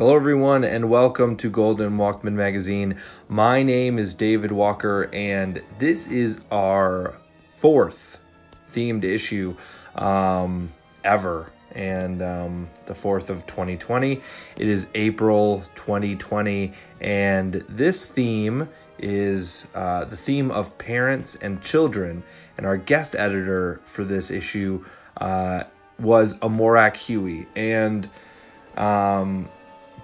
Hello, everyone, and welcome to Golden Walkman Magazine. My name is David Walker, and this is our fourth themed issue um, ever, and um, the fourth of 2020. It is April 2020, and this theme is uh, the theme of parents and children. And our guest editor for this issue uh, was Amorak Huey, and um,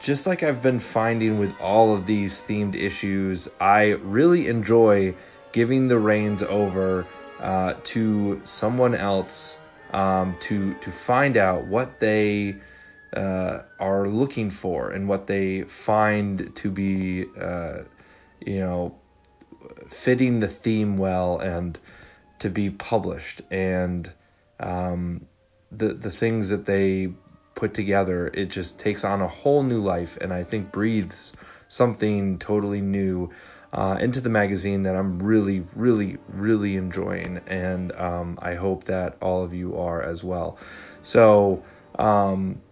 just like I've been finding with all of these themed issues, I really enjoy giving the reins over uh, to someone else um, to to find out what they uh, are looking for and what they find to be, uh, you know, fitting the theme well and to be published. And um, the the things that they put together, it just takes on a whole new life and I think breathes something totally new uh, into the magazine that I'm really, really, really enjoying. And um, I hope that all of you are as well. So, um,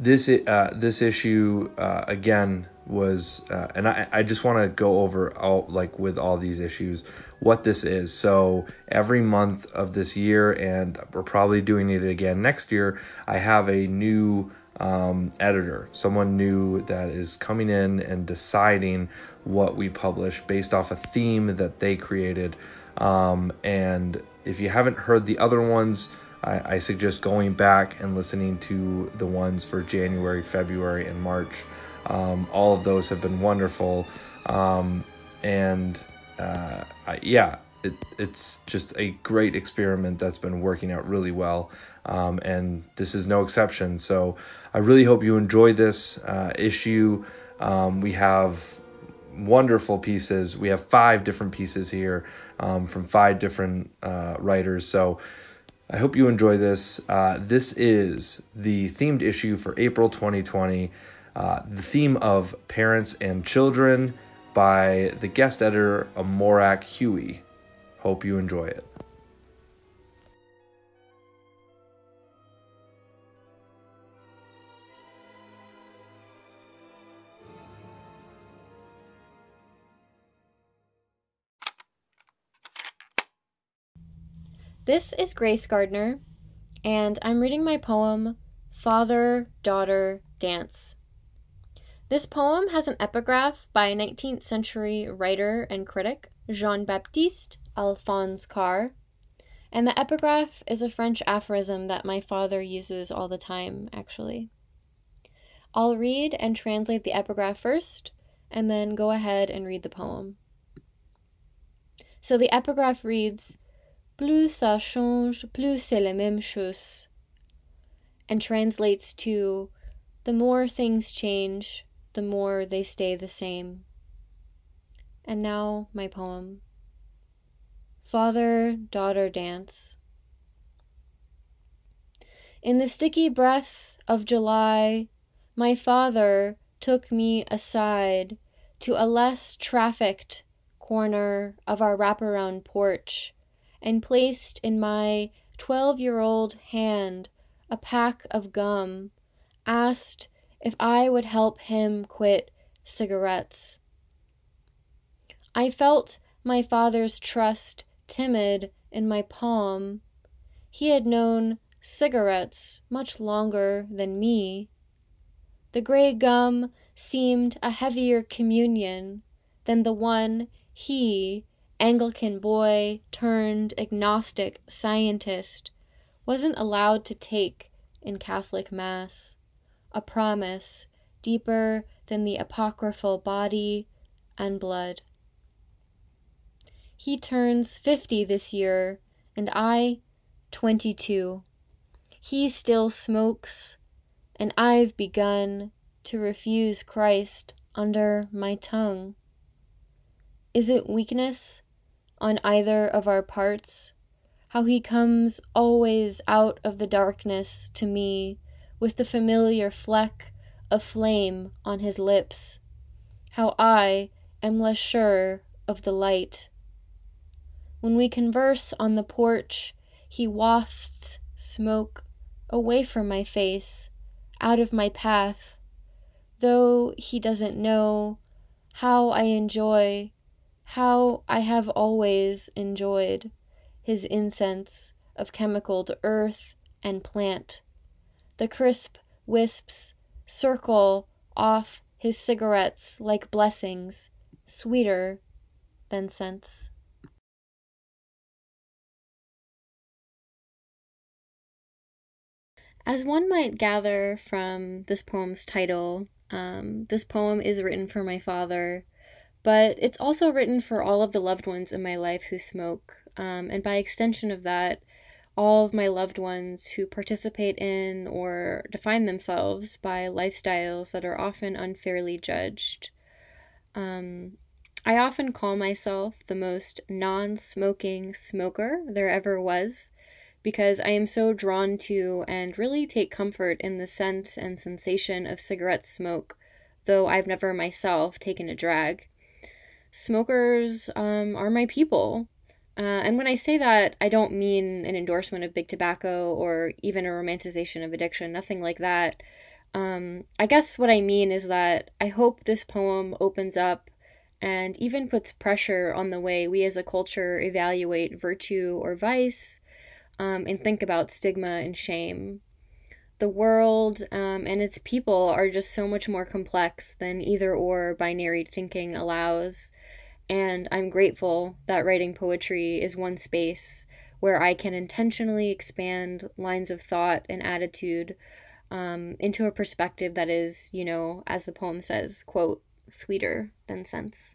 this uh, this issue uh, again was uh, and I, I just want to go over all like with all these issues what this is. So every month of this year and we're probably doing it again next year i have a new um, editor someone new that is coming in and deciding what we publish based off a theme that they created. Um, and if you haven't heard the other ones I, suggest going back and listening to the ones for january february and march. Um, all of those have been wonderful. Um, and uh, I, yeah, it, it's just a great experiment that's been working out really well. Um, and this is no exception. So I really hope you enjoy this uh, issue. Um, we have wonderful pieces. We have five different pieces here um, from five different uh, writers. So I hope you enjoy this. Uh, this is the themed issue for April 2020 uh, the theme of parents and children by the guest editor Amorak Huey. Hope you enjoy it. This is Grace Gardiner, and I'm reading my poem Father Daughter Dance this poem has an epigraph by 19th century writer and critic Jean Baptiste Alphonse Karr, And the epigraph is a French aphorism that my father uses all the time, actually. I'll read and translate the epigraph first, and then go ahead and read the poem. So the epigraph reads Plus ça change, plus c'est la même chose, and translates to The more things change, the more they stay the same. And now, my poem Father Daughter Dance. In the sticky breath of July, my father took me aside to a less trafficked corner of our wraparound porch and placed in my twelve year old hand a pack of gum, asked if I would help him quit cigarettes. I felt my father's trust timid in my palm. He had known cigarettes much longer than me. The gray gum seemed a heavier communion than the one he, Anglican boy turned agnostic scientist, wasn't allowed to take in Catholic Mass a promise deeper than the apocryphal body and blood. He turns 50 this year, and I 22. He still smokes, and I've begun to refuse Christ under my tongue. Is it weakness on either of our parts? How he comes always out of the darkness to me with the familiar fleck of flame on his lips. How I am less sure of the light. When we converse on the porch, he wafts smoke away from my face, out of my path, though he doesn't know how I enjoy, how I have always enjoyed his incense of chemicaled earth and plant. The crisp wisps circle off his cigarettes like blessings, sweeter than scents. As one might gather from this poem's title, um, this poem is written for my father, but it's also written for all of the loved ones in my life who smoke, um, and by extension of that, all of my loved ones who participate in or define themselves by lifestyles that are often unfairly judged. Um, I often call myself the most non smoking smoker there ever was because I am so drawn to and really take comfort in the scent and sensation of cigarette smoke, though I've never myself taken a drag. Smokers um, are my people. Uh, and when I say that, I don't mean an endorsement of big tobacco or even a romanticization of addiction, nothing like that. Um, I guess what I mean is that I hope this poem opens up and even puts pressure on the way we as a culture evaluate virtue or vice, um, and think about stigma and shame. The world um, and its people are just so much more complex than either or binary thinking allows. And I'm grateful that writing poetry is one space where I can intentionally expand lines of thought and attitude um, into a perspective that is, you know, as the poem says, quote, sweeter than sense.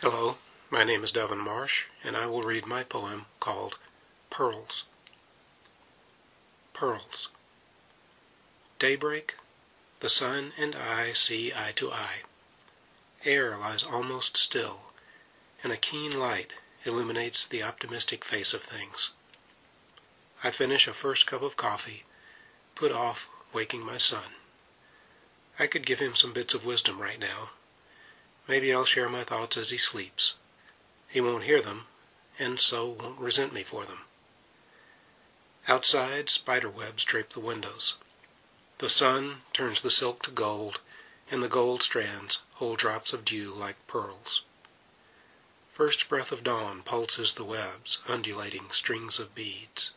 Hello, my name is Devon Marsh, and I will read my poem called Pearls. Pearls. Daybreak, the sun and I see eye to eye. Air lies almost still, and a keen light illuminates the optimistic face of things. I finish a first cup of coffee, put off waking my son. I could give him some bits of wisdom right now, Maybe I'll share my thoughts as he sleeps. He won't hear them, and so won't resent me for them. Outside, spider webs drape the windows. The sun turns the silk to gold, and the gold strands hold drops of dew like pearls. First breath of dawn pulses the webs, undulating strings of beads.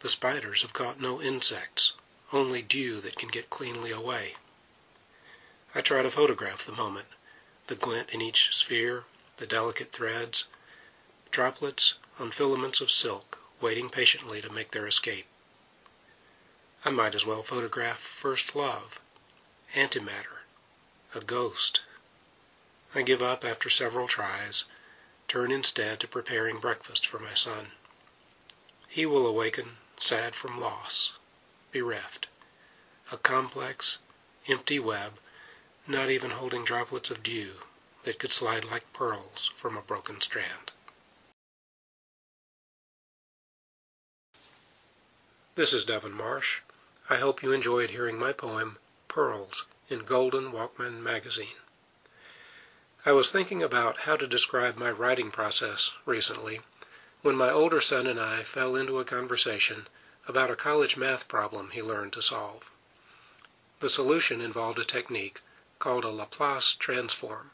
The spiders have caught no insects, only dew that can get cleanly away. I try to photograph the moment, the glint in each sphere, the delicate threads, droplets on filaments of silk waiting patiently to make their escape. I might as well photograph first love, antimatter, a ghost. I give up after several tries, turn instead to preparing breakfast for my son. He will awaken sad from loss, bereft, a complex, empty web not even holding droplets of dew that could slide like pearls from a broken strand. This is Devon Marsh. I hope you enjoyed hearing my poem, Pearls, in Golden Walkman magazine. I was thinking about how to describe my writing process recently when my older son and I fell into a conversation about a college math problem he learned to solve. The solution involved a technique called a Laplace transform.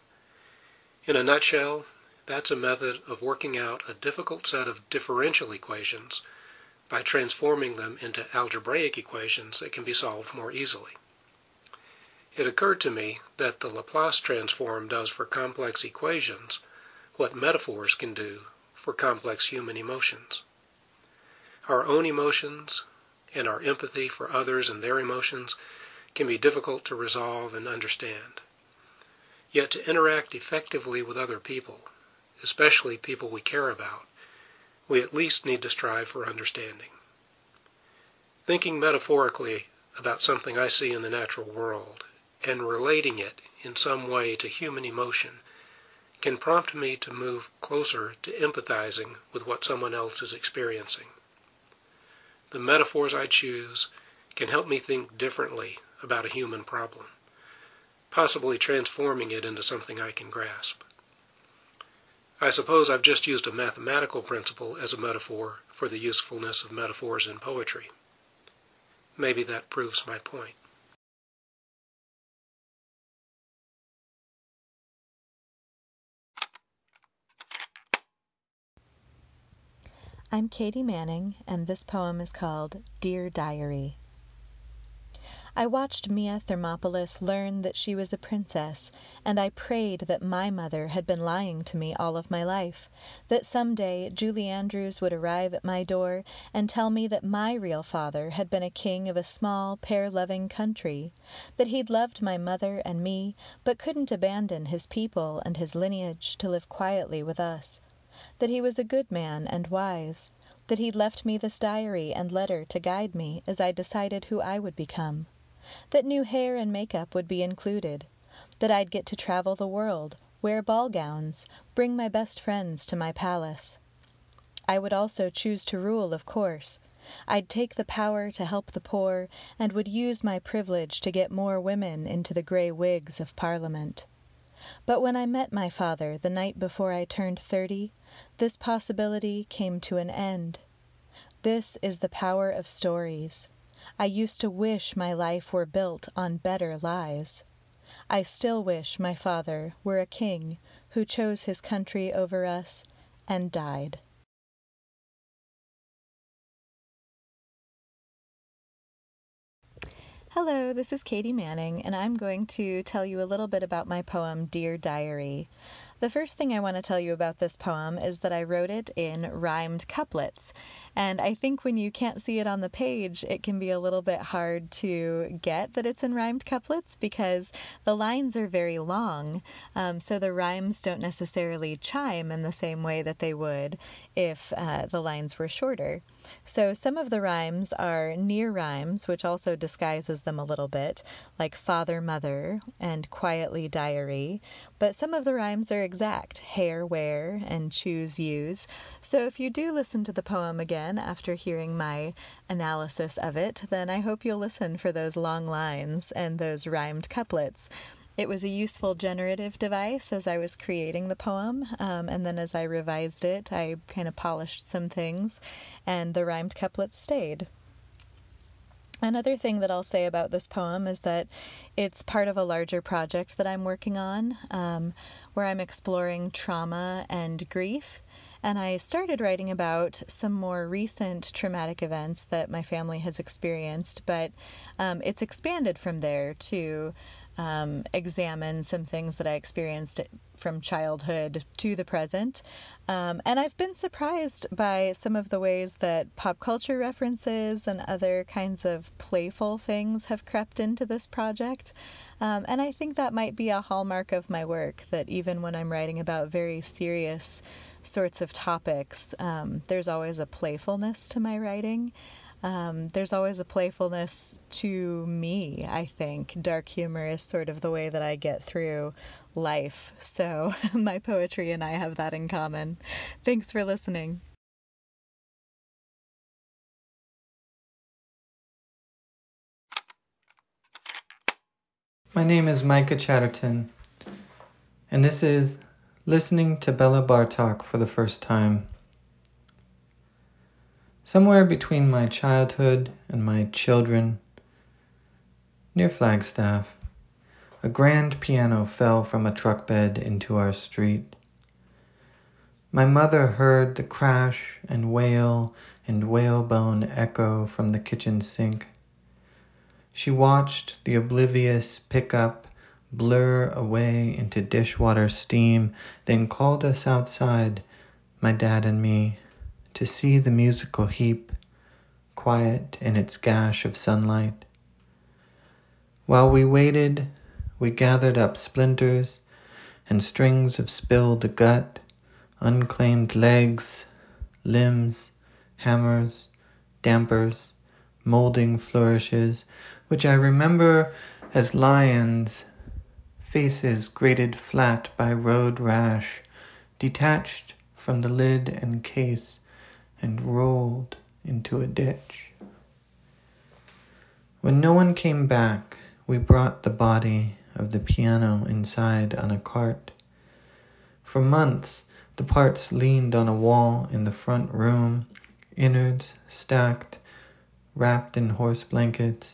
In a nutshell, that's a method of working out a difficult set of differential equations by transforming them into algebraic equations that can be solved more easily. It occurred to me that the Laplace transform does for complex equations what metaphors can do for complex human emotions. Our own emotions and our empathy for others and their emotions can be difficult to resolve and understand. Yet to interact effectively with other people, especially people we care about, we at least need to strive for understanding. Thinking metaphorically about something I see in the natural world and relating it in some way to human emotion can prompt me to move closer to empathizing with what someone else is experiencing. The metaphors I choose can help me think differently about a human problem, possibly transforming it into something I can grasp. I suppose I've just used a mathematical principle as a metaphor for the usefulness of metaphors in poetry. Maybe that proves my point. I'm Katie Manning, and this poem is called Dear Diary. I watched Mia Thermopolis learn that she was a princess, and I prayed that my mother had been lying to me all of my life, that some day Julie Andrews would arrive at my door and tell me that my real father had been a king of a small, pear loving country, that he'd loved my mother and me, but couldn't abandon his people and his lineage to live quietly with us, that he was a good man and wise, that he'd left me this diary and letter to guide me as I decided who I would become that new hair and makeup would be included, that I'd get to travel the world, wear ball gowns, bring my best friends to my palace. I would also choose to rule, of course. I'd take the power to help the poor, and would use my privilege to get more women into the gray wigs of Parliament. But when I met my father the night before I turned thirty, this possibility came to an end. This is the power of stories. I used to wish my life were built on better lies. I still wish my father were a king who chose his country over us and died. Hello, this is Katie Manning, and I'm going to tell you a little bit about my poem Dear Diary. The first thing I want to tell you about this poem is that I wrote it in rhymed couplets. And I think when you can't see it on the page, it can be a little bit hard to get that it's in rhymed couplets because the lines are very long. Um, so the rhymes don't necessarily chime in the same way that they would if uh, the lines were shorter. So some of the rhymes are near rhymes, which also disguises them a little bit, like father, mother, and quietly diary. But some of the rhymes are exact hair, wear, and choose, use. So if you do listen to the poem again after hearing my analysis of it, then I hope you'll listen for those long lines and those rhymed couplets. It was a useful generative device as I was creating the poem, um, and then as I revised it, I kind of polished some things, and the rhymed couplets stayed. Another thing that I'll say about this poem is that it's part of a larger project that I'm working on um, where I'm exploring trauma and grief. And I started writing about some more recent traumatic events that my family has experienced, but um, it's expanded from there to um, examine some things that I experienced from childhood to the present. Um, and I've been surprised by some of the ways that pop culture references and other kinds of playful things have crept into this project. Um, and I think that might be a hallmark of my work that even when I'm writing about very serious sorts of topics, um, there's always a playfulness to my writing. Um, there's always a playfulness to me, I think. Dark humor is sort of the way that I get through life. So my poetry and I have that in common. Thanks for listening. My name is Micah Chatterton, and this is Listening to Bela Bartok for the First Time. Somewhere between my childhood and my children, near Flagstaff, a grand piano fell from a truck bed into our street. My mother heard the crash and wail and whalebone echo from the kitchen sink. She watched the oblivious pickup blur away into dishwater steam, then called us outside, my dad and me, to see the musical heap, quiet in its gash of sunlight. While we waited, we gathered up splinters and strings of spilled gut, unclaimed legs, limbs, hammers, dampers, molding flourishes, which I remember as lions, faces grated flat by road rash, detached from the lid and case and rolled into a ditch. When no one came back, we brought the body of the piano inside on a cart. For months, The parts leaned on a wall in the front room, innards stacked, wrapped in horse blankets.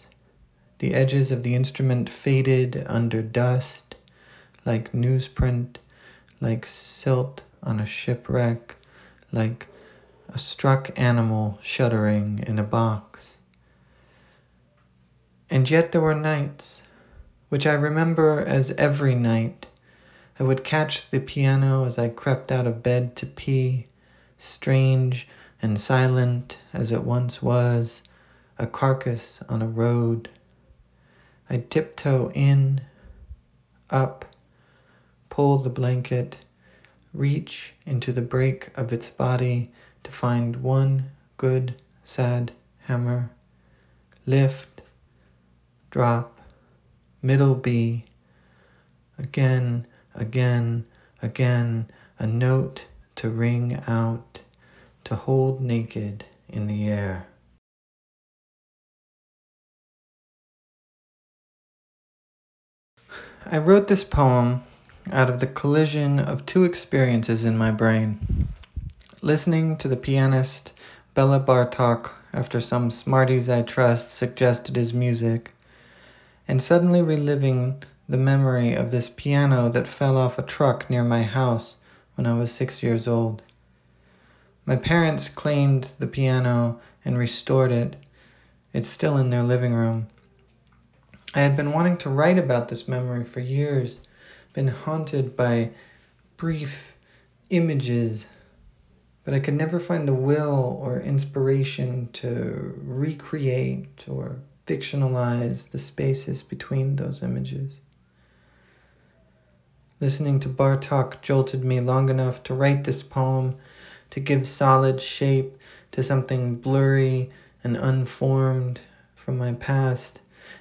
The edges of the instrument faded under dust, like newsprint, like silt on a shipwreck, like a struck animal shuddering in a box. And yet there were nights, which I remember as every night, I would catch the piano as I crept out of bed to pee, strange and silent as it once was, a carcass on a road. I'd tiptoe in, up, pull the blanket, reach into the break of its body to find one good, sad hammer, lift, drop, middle B, again, again, again, a note to ring out, to hold naked in the air. I wrote this poem out of the collision of two experiences in my brain. Listening to the pianist Bela Bartok after some smarties I trust suggested his music, and suddenly reliving the memory of this piano that fell off a truck near my house when I was six years old. My parents claimed the piano and restored it. It's still in their living room. I had been wanting to write about this memory for years, been haunted by brief images, but I could never find the will or inspiration to recreate or fictionalize the spaces between those images. Listening to Bartok jolted me long enough to write this poem, to give solid shape to something blurry and unformed from my past,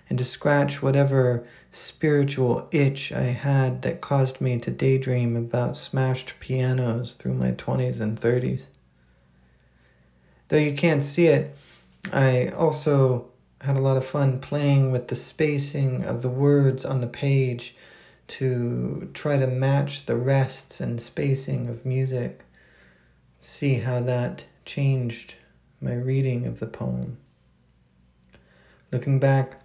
and to scratch whatever spiritual itch I had that caused me to daydream about smashed pianos through my 20s and 30s. Though you can't see it, I also had a lot of fun playing with the spacing of the words on the page to try to match the rests and spacing of music, see how that changed my reading of the poem. Looking back,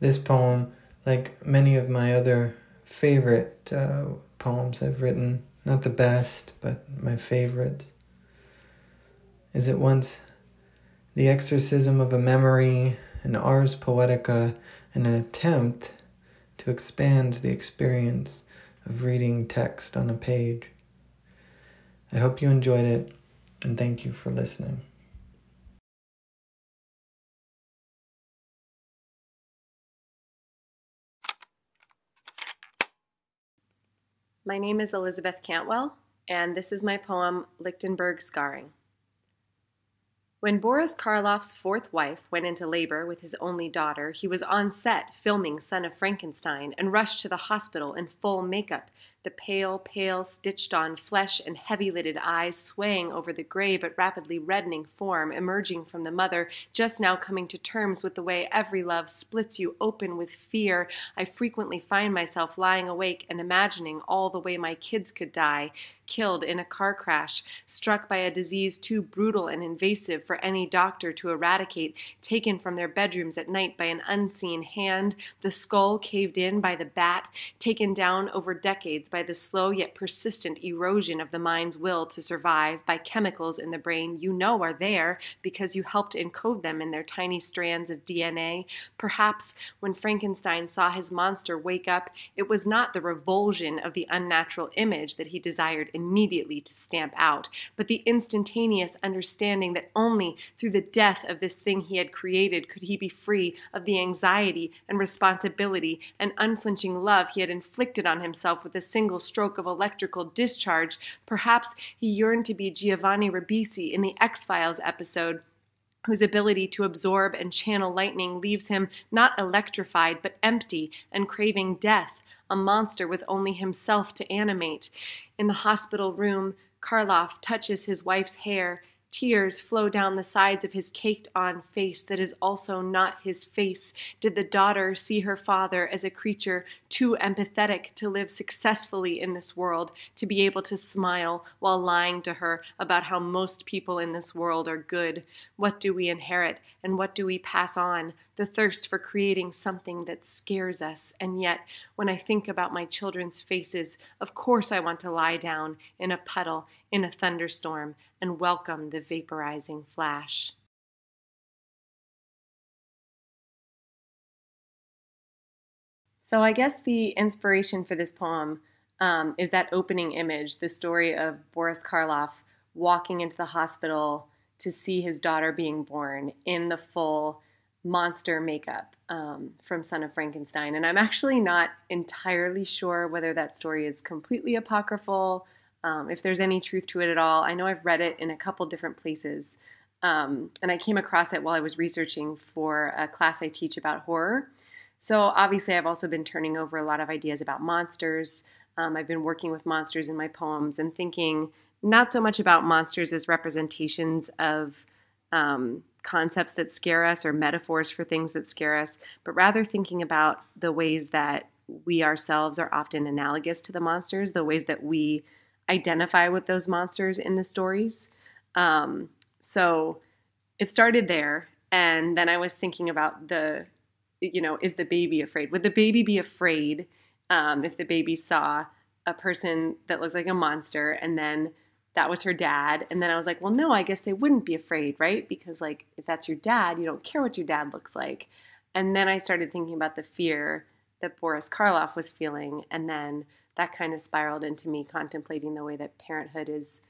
this poem, like many of my other favorite uh, poems I've written, not the best, but my favorites, is at once the exorcism of a memory, an ars poetica, and an attempt to expand the experience of reading text on a page. I hope you enjoyed it, and thank you for listening. My name is Elizabeth Cantwell, and this is my poem, Lichtenberg Scarring. When Boris Karloff's fourth wife went into labor with his only daughter, he was on set filming Son of Frankenstein and rushed to the hospital in full makeup the pale, pale, stitched on flesh and heavy lidded eyes swaying over the gray but rapidly reddening form emerging from the mother, just now coming to terms with the way every love splits you open with fear. I frequently find myself lying awake and imagining all the way my kids could die killed in a car crash, struck by a disease too brutal and invasive for any doctor to eradicate, taken from their bedrooms at night by an unseen hand, the skull caved in by the bat, taken down over decades by the slow yet persistent erosion of the mind's will to survive by chemicals in the brain you know are there because you helped encode them in their tiny strands of DNA. Perhaps when Frankenstein saw his monster wake up, it was not the revulsion of the unnatural image that he desired immediately to stamp out, but the instantaneous understanding that only through the death of this thing he had created could he be free of the anxiety and responsibility and unflinching love he had inflicted on himself with a single stroke of electrical discharge. Perhaps he yearned to be Giovanni Ribisi in the X Files episode whose ability to absorb and channel lightning leaves him not electrified but empty and craving death, a monster with only himself to animate. In the hospital room, Karloff touches his wife's hair. Tears flow down the sides of his caked on face that is also not his face. Did the daughter see her father as a creature too empathetic to live successfully in this world, to be able to smile while lying to her about how most people in this world are good. What do we inherit and what do we pass on? The thirst for creating something that scares us. And yet, when I think about my children's faces, of course I want to lie down in a puddle in a thunderstorm and welcome the vaporizing flash. So I guess the inspiration for this poem um, is that opening image, the story of Boris Karloff walking into the hospital to see his daughter being born in the full monster makeup um, from Son of Frankenstein. And I'm actually not entirely sure whether that story is completely apocryphal, um, if there's any truth to it at all. I know I've read it in a couple different places. Um, and I came across it while I was researching for a class I teach about horror. So obviously, I've also been turning over a lot of ideas about monsters. Um, I've been working with monsters in my poems and thinking not so much about monsters as representations of um, concepts that scare us or metaphors for things that scare us, but rather thinking about the ways that we ourselves are often analogous to the monsters, the ways that we identify with those monsters in the stories. Um, so it started there. And then I was thinking about the you know, is the baby afraid? Would the baby be afraid um, if the baby saw a person that looked like a monster and then that was her dad? And then I was like, well, no, I guess they wouldn't be afraid, right? Because, like, if that's your dad, you don't care what your dad looks like. And then I started thinking about the fear that Boris Karloff was feeling. And then that kind of spiraled into me contemplating the way that parenthood is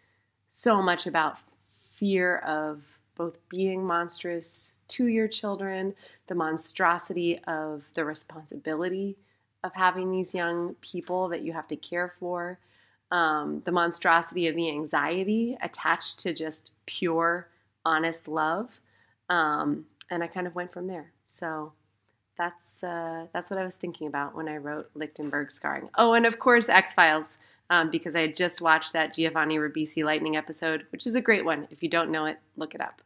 so much about fear of both being monstrous to your children, the monstrosity of the responsibility of having these young people that you have to care for, um, the monstrosity of the anxiety attached to just pure, honest love. Um, and I kind of went from there. So that's uh, that's what I was thinking about when I wrote Lichtenberg Scarring. Oh, and of course X Files, um, because I had just watched that Giovanni Ribisi Lightning episode, which is a great one. If you don't know it, look it up.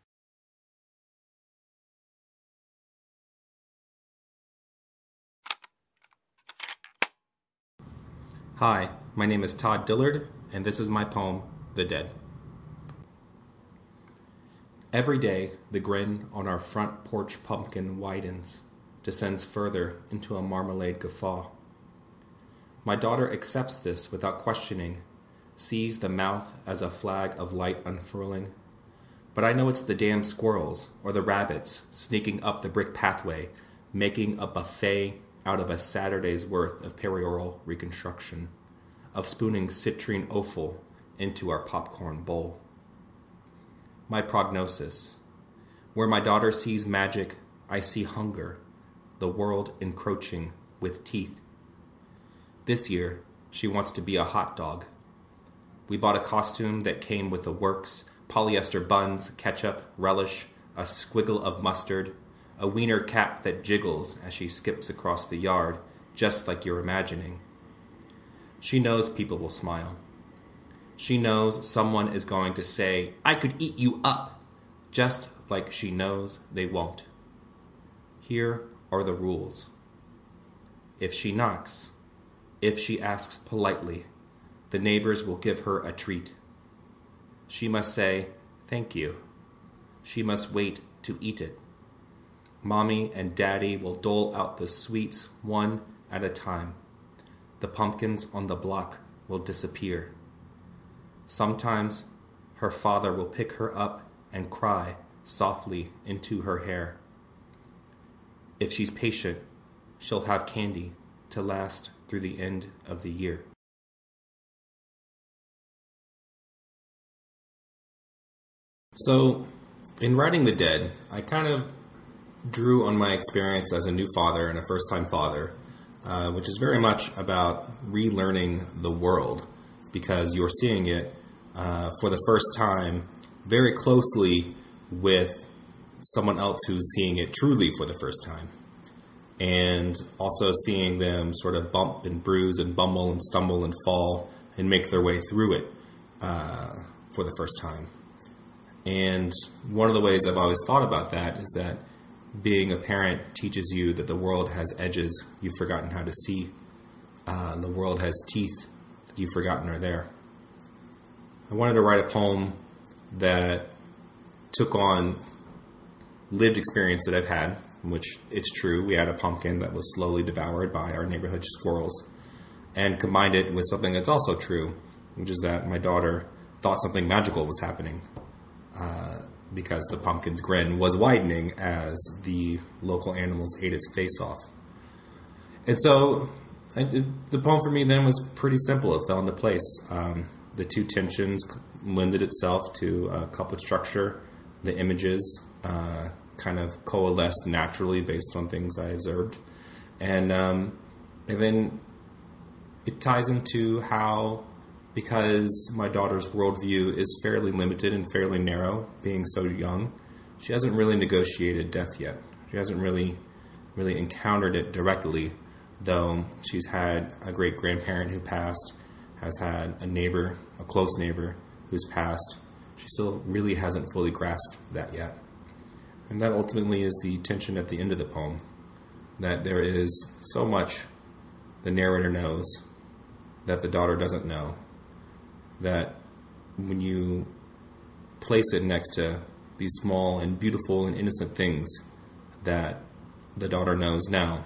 Hi, my name is Todd Dillard, and this is my poem, The Dead. Every day, the grin on our front porch pumpkin widens, descends further into a marmalade guffaw. My daughter accepts this without questioning, sees the mouth as a flag of light unfurling. But I know it's the damn squirrels or the rabbits sneaking up the brick pathway, making a buffet out of a Saturday's worth of perioral reconstruction, of spooning citrine offal into our popcorn bowl. My prognosis. Where my daughter sees magic, I see hunger, the world encroaching with teeth. This year, she wants to be a hot dog. We bought a costume that came with the works polyester buns, ketchup, relish, a squiggle of mustard, a wiener cap that jiggles as she skips across the yard, just like you're imagining. She knows people will smile. She knows someone is going to say, I could eat you up, just like she knows they won't. Here are the rules. If she knocks, if she asks politely, the neighbors will give her a treat. She must say, Thank you. She must wait to eat it. Mommy and Daddy will dole out the sweets one at a time. The pumpkins on the block will disappear. Sometimes her father will pick her up and cry softly into her hair. If she's patient, she'll have candy to last through the end of the year. So, in writing The Dead, I kind of drew on my experience as a new father and a first time father, uh, which is very much about relearning the world because you're seeing it uh, for the first time very closely with someone else who's seeing it truly for the first time. And also seeing them sort of bump and bruise and bumble and stumble and fall and make their way through it uh, for the first time. And one of the ways I've always thought about that is that being a parent teaches you that the world has edges you've forgotten how to see. uh, the world has teeth that you've forgotten are there. I wanted to write a poem that took on lived experience that I've had, which it's true. We had a pumpkin that was slowly devoured by our neighborhood squirrels, and combined it with something that's also true, which is that my daughter thought something magical was happening uh, because the pumpkin's grin was widening as the local animals ate its face off. And so I, it, the poem for me then was pretty simple. It fell into place. Um, the two tensions lended itself to a couplet structure. The images uh, kind of coalesced naturally based on things I observed, and um, and then it ties into how because my daughter's worldview is fairly limited and fairly narrow, being so young, she hasn't really negotiated death yet. She hasn't really really encountered it directly, though she's had a great grandparent who passed, has had a neighbor, a close neighbor who's passed. She still really hasn't fully grasped that yet. And that ultimately is the tension at the end of the poem that there is so much the narrator knows that the daughter doesn't know. That when you place it next to these small and beautiful and innocent things that the daughter knows now,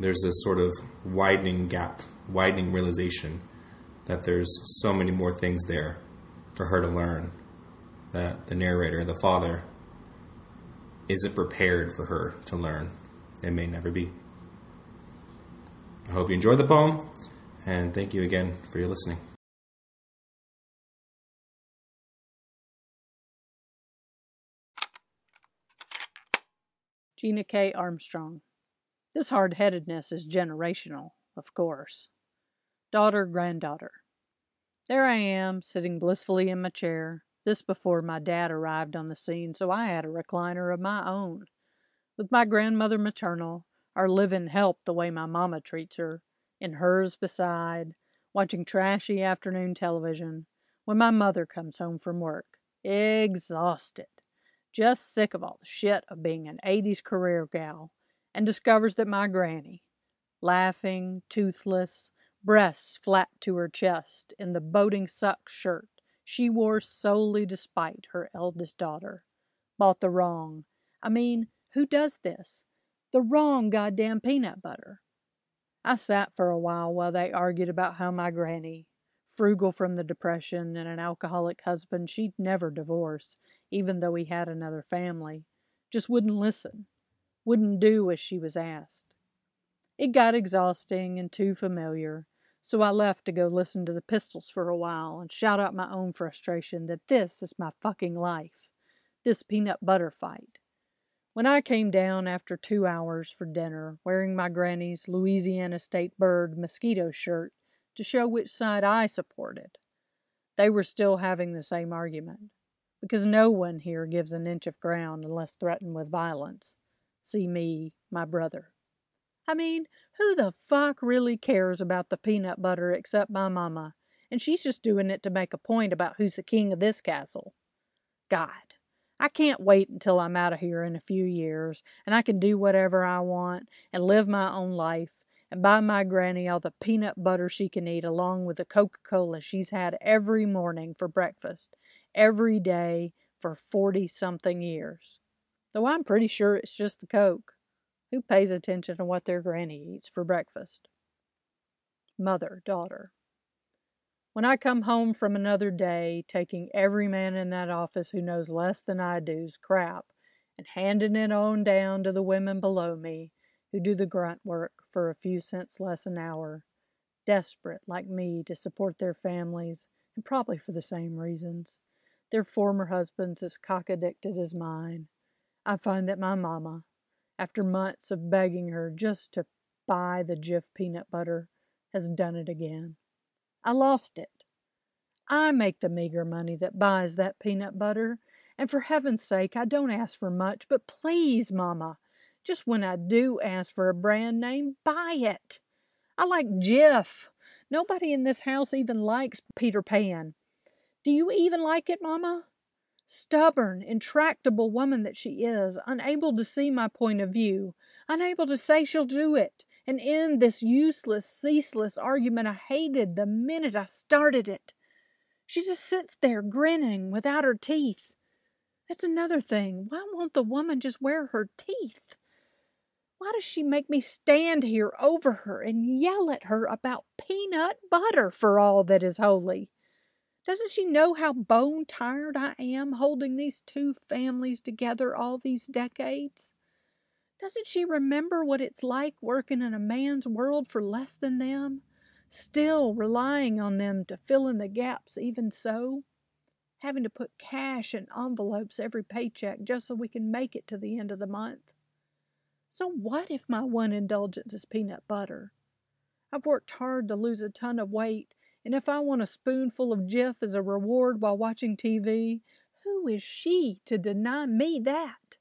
there's this sort of widening gap, widening realization that there's so many more things there for her to learn that the narrator, the father, isn't prepared for her to learn. It may never be. I hope you enjoyed the poem, and thank you again for your listening. Gina K. Armstrong. This hard headedness is generational, of course. Daughter, granddaughter. There I am, sitting blissfully in my chair, this before my dad arrived on the scene, so I had a recliner of my own. With my grandmother maternal, our living help the way my mama treats her, in hers beside, watching trashy afternoon television, when my mother comes home from work, exhausted, just sick of all the shit of being an 80s career gal, and discovers that my granny, laughing, toothless, breasts flat to her chest, in the boating suck shirt she wore solely despite her eldest daughter, bought the wrong, I mean, who does this? The wrong goddamn peanut butter. I sat for a while while they argued about how my granny, frugal from the Depression and an alcoholic husband she'd never divorce, even though he had another family, just wouldn't listen, wouldn't do as she was asked. It got exhausting and too familiar, so I left to go listen to the Pistols for a while and shout out my own frustration that this is my fucking life, this peanut butter fight. When I came down after two hours for dinner, wearing my granny's Louisiana State Bird mosquito shirt to show which side I supported, they were still having the same argument because no one here gives an inch of ground unless threatened with violence. See me, my brother. I mean, who the fuck really cares about the peanut butter except my mama? And she's just doing it to make a point about who's the king of this castle. God, I can't wait until I'm out of here in a few years and I can do whatever I want and live my own life and buy my granny all the peanut butter she can eat along with the Coca Cola she's had every morning for breakfast every day for 40 something years. Though I'm pretty sure it's just the Coke. Who pays attention to what their granny eats for breakfast? Mother, daughter. When I come home from another day, taking every man in that office who knows less than I do's crap and handing it on down to the women below me who do the grunt work for a few cents less an hour, desperate like me to support their families and probably for the same reasons their former husbands as cock addicted as mine, I find that my mamma, after months of begging her just to buy the Jif peanut butter, has done it again. I lost it. I make the meager money that buys that peanut butter, and for heaven's sake, I don't ask for much, but please, mamma, just when I do ask for a brand name, buy it. I like Jif. Nobody in this house even likes Peter Pan. Do you even like it, Mamma? Stubborn, intractable woman that she is, unable to see my point of view, unable to say she'll do it, and end this useless, ceaseless argument I hated the minute I started it. She just sits there grinning without her teeth. That's another thing. Why won't the woman just wear her teeth? Why does she make me stand here over her and yell at her about peanut butter for all that is holy? Doesn't she know how bone tired I am holding these two families together all these decades? Doesn't she remember what it's like working in a man's world for less than them? Still relying on them to fill in the gaps, even so? Having to put cash in envelopes every paycheck just so we can make it to the end of the month. So, what if my one indulgence is peanut butter? I've worked hard to lose a ton of weight and if I want a spoonful of Jif as a reward while watching TV, who is she to deny me that?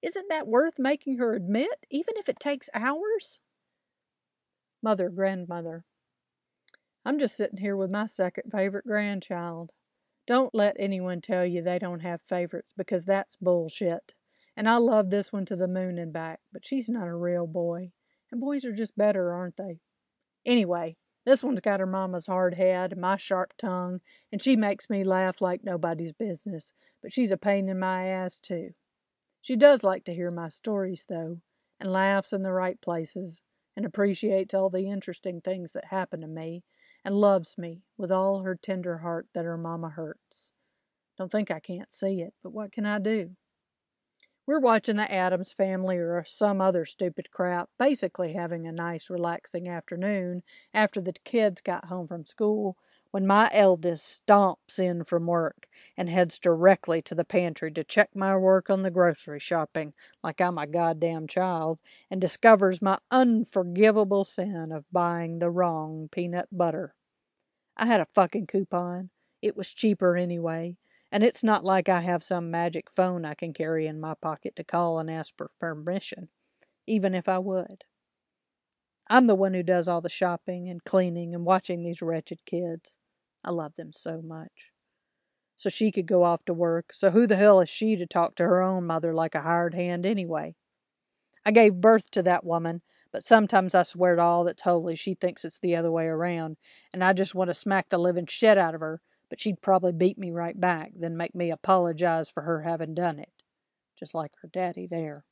Isn't that worth making her admit, even if it takes hours? Mother, grandmother. I'm just sitting here with my second favorite grandchild. Don't let anyone tell you they don't have favorites because that's bullshit. And I love this one to the moon and back, but she's not a real boy. And boys are just better, aren't they? Anyway, this one's got her mama's hard head and my sharp tongue, and she makes me laugh like nobody's business, but she's a pain in my ass, too. She does like to hear my stories, though, and laughs in the right places, and appreciates all the interesting things that happen to me, and loves me with all her tender heart that her mama hurts. Don't think I can't see it, but what can I do? We're watching the Addams Family or some other stupid crap, basically having a nice, relaxing afternoon after the kids got home from school when my eldest stomps in from work and heads directly to the pantry to check my work on the grocery shopping like I'm a goddamn child and discovers my unforgivable sin of buying the wrong peanut butter. I had a fucking coupon. It was cheaper anyway. And it's not like I have some magic phone I can carry in my pocket to call and ask for permission, even if I would. I'm the one who does all the shopping and cleaning and watching these wretched kids. I love them so much. So she could go off to work, so who the hell is she to talk to her own mother like a hired hand anyway? I gave birth to that woman, but sometimes I swear to all that's holy she thinks it's the other way around, and I just want to smack the living shit out of her but she'd probably beat me right back, then make me apologize for her having done it, just like her daddy there.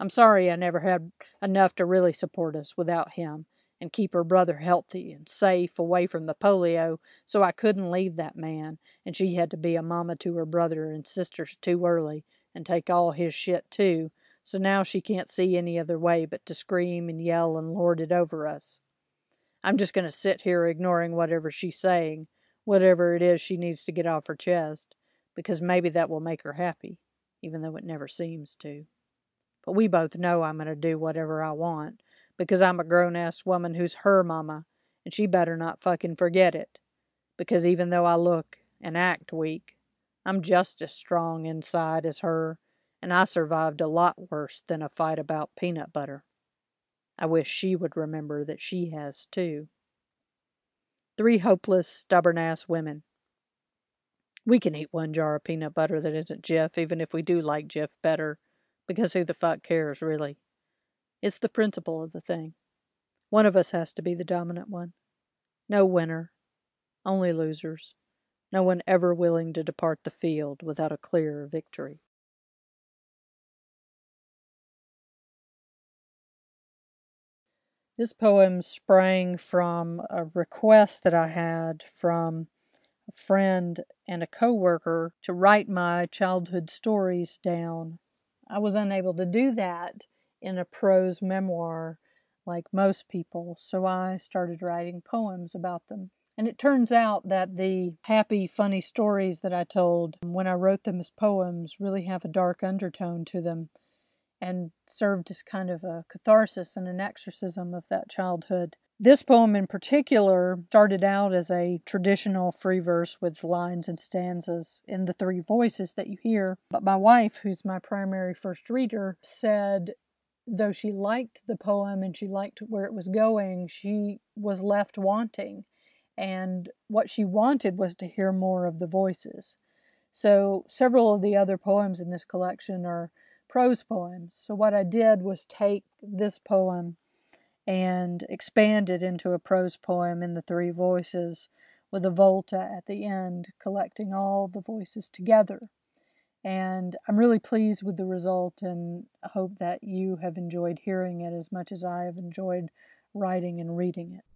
I'm sorry I never had enough to really support us without him and keep her brother healthy and safe away from the polio, so I couldn't leave that man, and she had to be a mama to her brother and sisters too early and take all his shit too, so now she can't see any other way but to scream and yell and lord it over us. I'm just going to sit here ignoring whatever she's saying whatever it is she needs to get off her chest, because maybe that will make her happy, even though it never seems to. But we both know I'm going to do whatever I want, because I'm a grown ass woman who's her mama, and she better not fucking forget it. Because even though I look and act weak, I'm just as strong inside as her, and I survived a lot worse than a fight about peanut butter. I wish she would remember that she has too. Three hopeless, stubborn ass women. We can eat one jar of peanut butter that isn't Jif, even if we do like Jif better, because who the fuck cares, really? It's the principle of the thing. One of us has to be the dominant one. No winner, only losers. No one ever willing to depart the field without a clear victory. This poem sprang from a request that I had from a friend and a coworker to write my childhood stories down. I was unable to do that in a prose memoir like most people, so I started writing poems about them. And it turns out that the happy, funny stories that I told when I wrote them as poems really have a dark undertone to them and served as kind of a catharsis and an exorcism of that childhood. This poem in particular started out as a traditional free verse with lines and stanzas in the three voices that you hear. But my wife, who's my primary first reader, said though she liked the poem and she liked where it was going, she was left wanting. And what she wanted was to hear more of the voices. So several of the other poems in this collection are prose poems. So, what I did was take this poem and expand it into a prose poem in the three voices with a volta at the end, collecting all the voices together. And I'm really pleased with the result and hope that you have enjoyed hearing it as much as I have enjoyed writing and reading it.